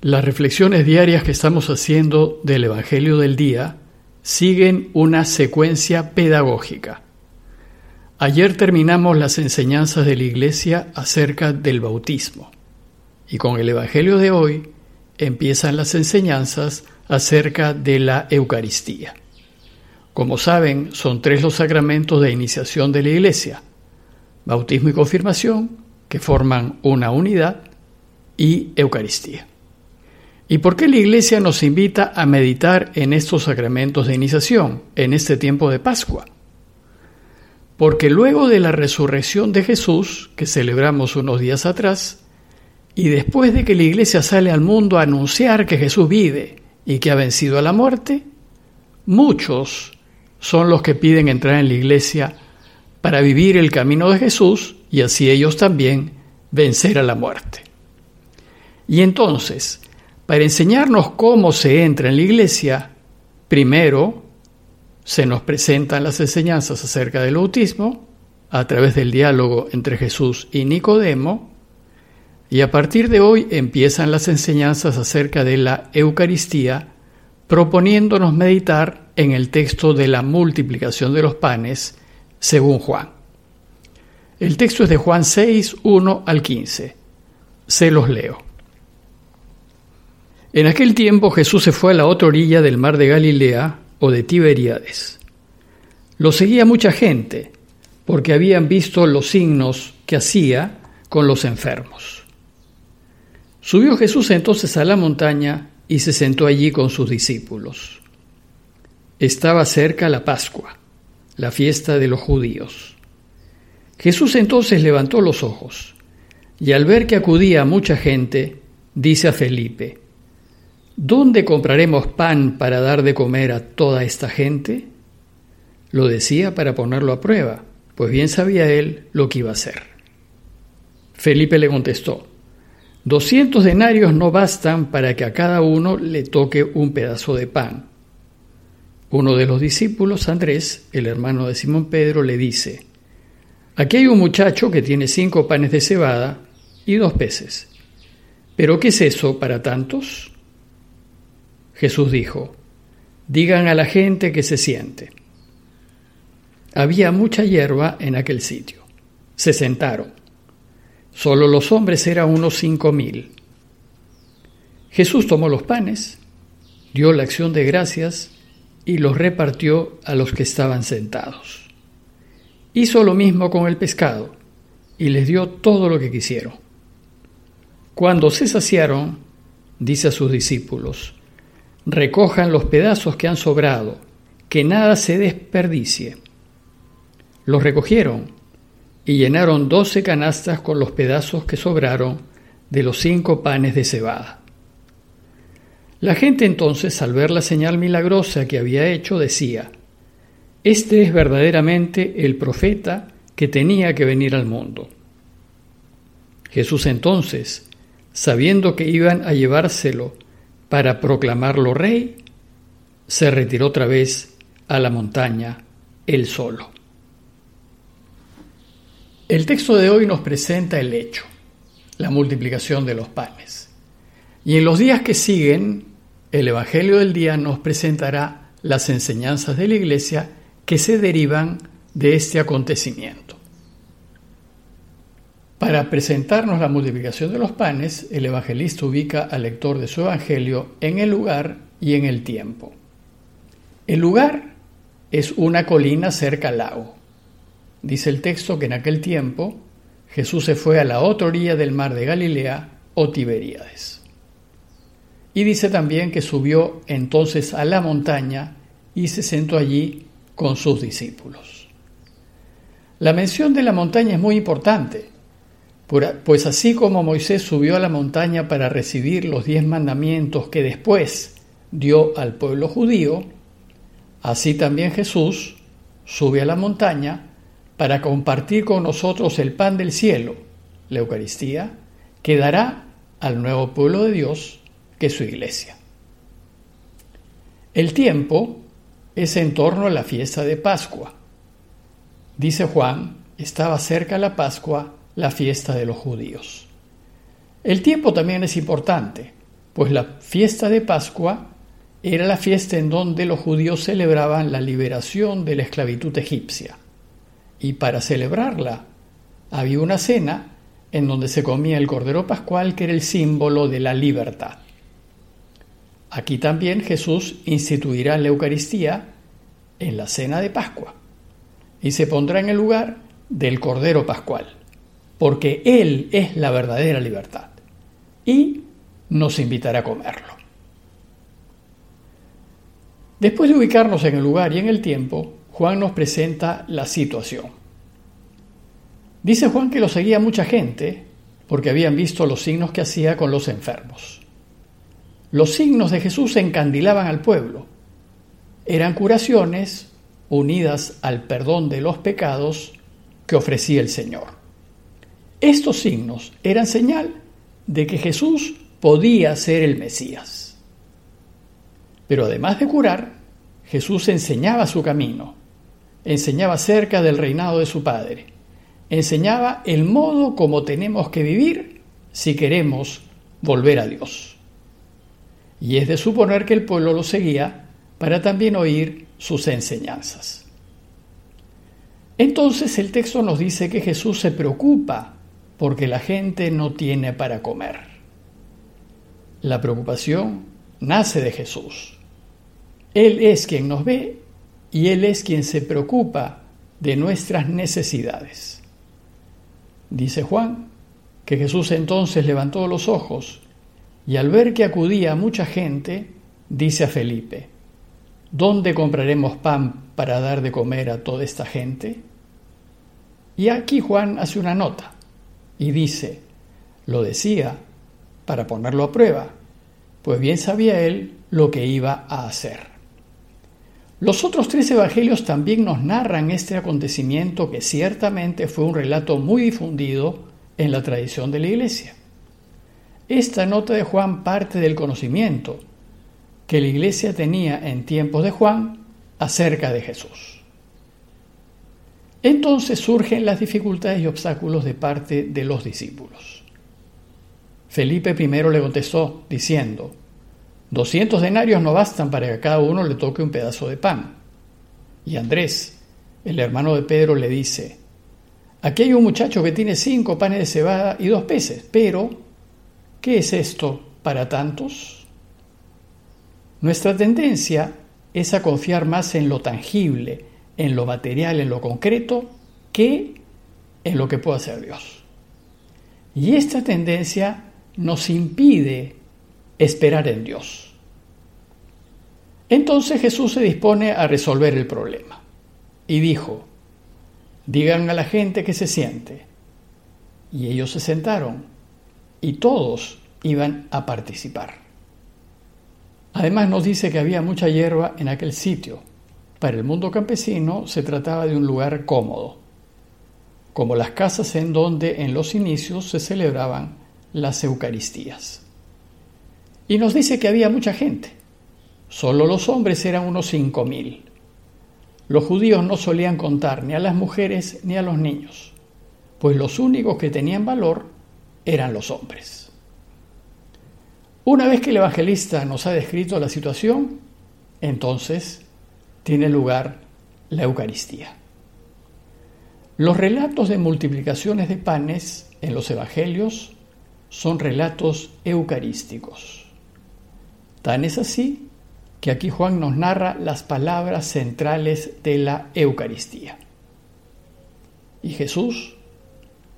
Las reflexiones diarias que estamos haciendo del Evangelio del día siguen una secuencia pedagógica. Ayer terminamos las enseñanzas de la Iglesia acerca del bautismo y con el Evangelio de hoy empiezan las enseñanzas acerca de la Eucaristía. Como saben, son tres los sacramentos de iniciación de la Iglesia, bautismo y confirmación, que forman una unidad, y Eucaristía. ¿Y por qué la Iglesia nos invita a meditar en estos sacramentos de iniciación, en este tiempo de Pascua? Porque luego de la resurrección de Jesús, que celebramos unos días atrás, y después de que la Iglesia sale al mundo a anunciar que Jesús vive y que ha vencido a la muerte, muchos son los que piden entrar en la iglesia para vivir el camino de Jesús y así ellos también vencer a la muerte. Y entonces, para enseñarnos cómo se entra en la iglesia, primero se nos presentan las enseñanzas acerca del bautismo a través del diálogo entre Jesús y Nicodemo, y a partir de hoy empiezan las enseñanzas acerca de la Eucaristía, proponiéndonos meditar en el texto de la multiplicación de los panes según Juan. El texto es de Juan 6, 1 al 15. Se los leo. En aquel tiempo Jesús se fue a la otra orilla del mar de Galilea o de Tiberíades. Lo seguía mucha gente porque habían visto los signos que hacía con los enfermos. Subió Jesús entonces a la montaña y se sentó allí con sus discípulos. Estaba cerca la Pascua, la fiesta de los judíos. Jesús entonces levantó los ojos y al ver que acudía mucha gente, dice a Felipe, ¿Dónde compraremos pan para dar de comer a toda esta gente? Lo decía para ponerlo a prueba, pues bien sabía él lo que iba a hacer. Felipe le contestó, Doscientos denarios no bastan para que a cada uno le toque un pedazo de pan. Uno de los discípulos, Andrés, el hermano de Simón Pedro, le dice, Aquí hay un muchacho que tiene cinco panes de cebada y dos peces. ¿Pero qué es eso para tantos? Jesús dijo, Digan a la gente que se siente. Había mucha hierba en aquel sitio. Se sentaron. Solo los hombres eran unos cinco mil. Jesús tomó los panes, dio la acción de gracias y los repartió a los que estaban sentados. Hizo lo mismo con el pescado y les dio todo lo que quisieron. Cuando se saciaron, dice a sus discípulos, recojan los pedazos que han sobrado, que nada se desperdicie. Los recogieron y llenaron doce canastas con los pedazos que sobraron de los cinco panes de cebada. La gente entonces, al ver la señal milagrosa que había hecho, decía, Este es verdaderamente el profeta que tenía que venir al mundo. Jesús entonces, sabiendo que iban a llevárselo para proclamarlo rey, se retiró otra vez a la montaña él solo. El texto de hoy nos presenta el hecho, la multiplicación de los panes. Y en los días que siguen el Evangelio del día nos presentará las enseñanzas de la Iglesia que se derivan de este acontecimiento. Para presentarnos la multiplicación de los panes, el evangelista ubica al lector de su evangelio en el lugar y en el tiempo. El lugar es una colina cerca al lago. Dice el texto que en aquel tiempo Jesús se fue a la otra orilla del mar de Galilea o Tiberíades. Y dice también que subió entonces a la montaña y se sentó allí con sus discípulos. La mención de la montaña es muy importante, pues así como Moisés subió a la montaña para recibir los diez mandamientos que después dio al pueblo judío, así también Jesús sube a la montaña para compartir con nosotros el pan del cielo, la Eucaristía, que dará al nuevo pueblo de Dios que su iglesia. El tiempo es en torno a la fiesta de Pascua. Dice Juan, estaba cerca la Pascua, la fiesta de los judíos. El tiempo también es importante, pues la fiesta de Pascua era la fiesta en donde los judíos celebraban la liberación de la esclavitud egipcia. Y para celebrarla había una cena en donde se comía el cordero pascual que era el símbolo de la libertad. Aquí también Jesús instituirá la Eucaristía en la cena de Pascua y se pondrá en el lugar del cordero pascual, porque Él es la verdadera libertad y nos invitará a comerlo. Después de ubicarnos en el lugar y en el tiempo, Juan nos presenta la situación. Dice Juan que lo seguía mucha gente porque habían visto los signos que hacía con los enfermos. Los signos de Jesús encandilaban al pueblo. Eran curaciones unidas al perdón de los pecados que ofrecía el Señor. Estos signos eran señal de que Jesús podía ser el Mesías. Pero además de curar, Jesús enseñaba su camino, enseñaba acerca del reinado de su Padre, enseñaba el modo como tenemos que vivir si queremos volver a Dios. Y es de suponer que el pueblo lo seguía para también oír sus enseñanzas. Entonces el texto nos dice que Jesús se preocupa porque la gente no tiene para comer. La preocupación nace de Jesús. Él es quien nos ve y Él es quien se preocupa de nuestras necesidades. Dice Juan que Jesús entonces levantó los ojos y al ver que acudía mucha gente, dice a Felipe, ¿dónde compraremos pan para dar de comer a toda esta gente? Y aquí Juan hace una nota y dice, lo decía para ponerlo a prueba, pues bien sabía él lo que iba a hacer. Los otros tres evangelios también nos narran este acontecimiento que ciertamente fue un relato muy difundido en la tradición de la Iglesia. Esta nota de Juan parte del conocimiento que la Iglesia tenía en tiempos de Juan acerca de Jesús. Entonces surgen las dificultades y obstáculos de parte de los discípulos. Felipe I le contestó diciendo, Doscientos denarios no bastan para que a cada uno le toque un pedazo de pan. Y Andrés, el hermano de Pedro, le dice, aquí hay un muchacho que tiene cinco panes de cebada y dos peces, pero ¿qué es esto para tantos? Nuestra tendencia es a confiar más en lo tangible, en lo material, en lo concreto, que en lo que puede hacer Dios. Y esta tendencia nos impide esperar en Dios. Entonces Jesús se dispone a resolver el problema y dijo, digan a la gente que se siente. Y ellos se sentaron y todos iban a participar. Además nos dice que había mucha hierba en aquel sitio. Para el mundo campesino se trataba de un lugar cómodo, como las casas en donde en los inicios se celebraban las Eucaristías. Y nos dice que había mucha gente. Solo los hombres eran unos cinco mil. Los judíos no solían contar ni a las mujeres ni a los niños, pues los únicos que tenían valor eran los hombres. Una vez que el evangelista nos ha descrito la situación, entonces tiene lugar la Eucaristía. Los relatos de multiplicaciones de panes en los evangelios son relatos eucarísticos. Tan es así que aquí Juan nos narra las palabras centrales de la Eucaristía. Y Jesús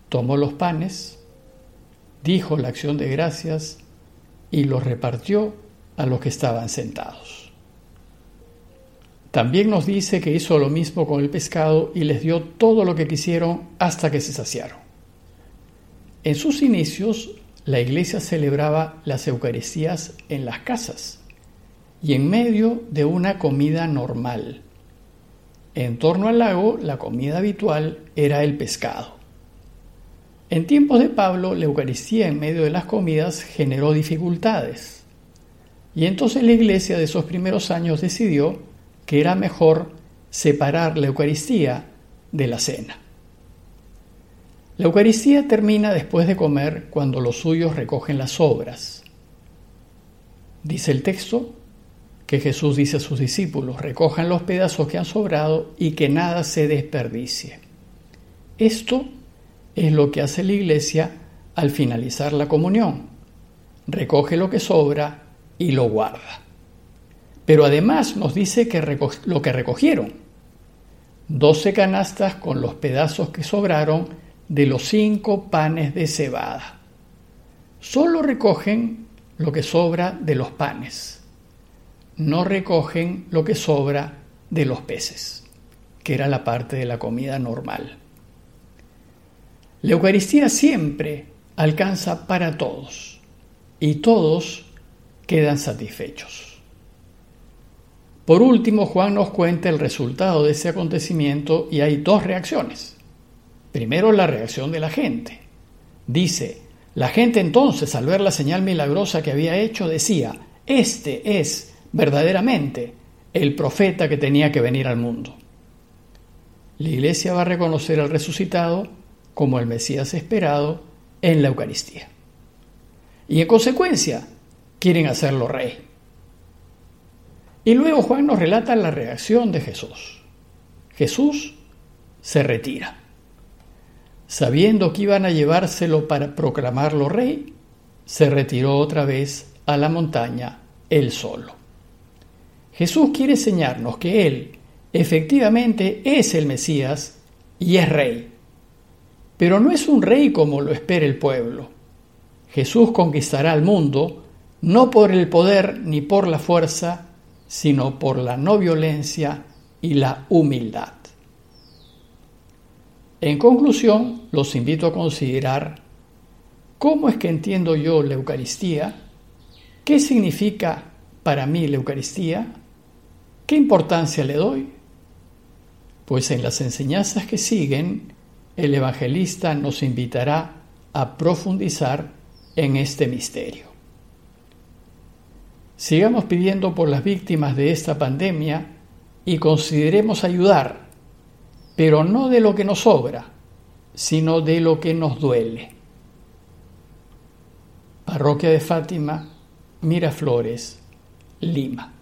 tomó los panes, dijo la acción de gracias y los repartió a los que estaban sentados. También nos dice que hizo lo mismo con el pescado y les dio todo lo que quisieron hasta que se saciaron. En sus inicios, la iglesia celebraba las Eucaristías en las casas y en medio de una comida normal. En torno al lago, la comida habitual era el pescado. En tiempos de Pablo, la Eucaristía en medio de las comidas generó dificultades. Y entonces la iglesia de esos primeros años decidió que era mejor separar la Eucaristía de la cena. La Eucaristía termina después de comer cuando los suyos recogen las obras. Dice el texto que Jesús dice a sus discípulos, recojan los pedazos que han sobrado y que nada se desperdicie. Esto es lo que hace la iglesia al finalizar la comunión. Recoge lo que sobra y lo guarda. Pero además nos dice que lo que recogieron. Doce canastas con los pedazos que sobraron de los cinco panes de cebada. Solo recogen lo que sobra de los panes. No recogen lo que sobra de los peces, que era la parte de la comida normal. La Eucaristía siempre alcanza para todos y todos quedan satisfechos. Por último, Juan nos cuenta el resultado de ese acontecimiento y hay dos reacciones. Primero, la reacción de la gente. Dice, la gente entonces, al ver la señal milagrosa que había hecho, decía, este es verdaderamente el profeta que tenía que venir al mundo. La iglesia va a reconocer al resucitado como el Mesías esperado en la Eucaristía. Y en consecuencia, quieren hacerlo rey. Y luego Juan nos relata la reacción de Jesús. Jesús se retira. Sabiendo que iban a llevárselo para proclamarlo rey, se retiró otra vez a la montaña él solo. Jesús quiere enseñarnos que Él efectivamente es el Mesías y es rey. Pero no es un rey como lo espera el pueblo. Jesús conquistará al mundo no por el poder ni por la fuerza, sino por la no violencia y la humildad. En conclusión, los invito a considerar cómo es que entiendo yo la Eucaristía, qué significa para mí la Eucaristía, qué importancia le doy. Pues en las enseñanzas que siguen, el evangelista nos invitará a profundizar en este misterio. Sigamos pidiendo por las víctimas de esta pandemia y consideremos ayudar, pero no de lo que nos sobra, sino de lo que nos duele. Parroquia de Fátima, Miraflores, Lima.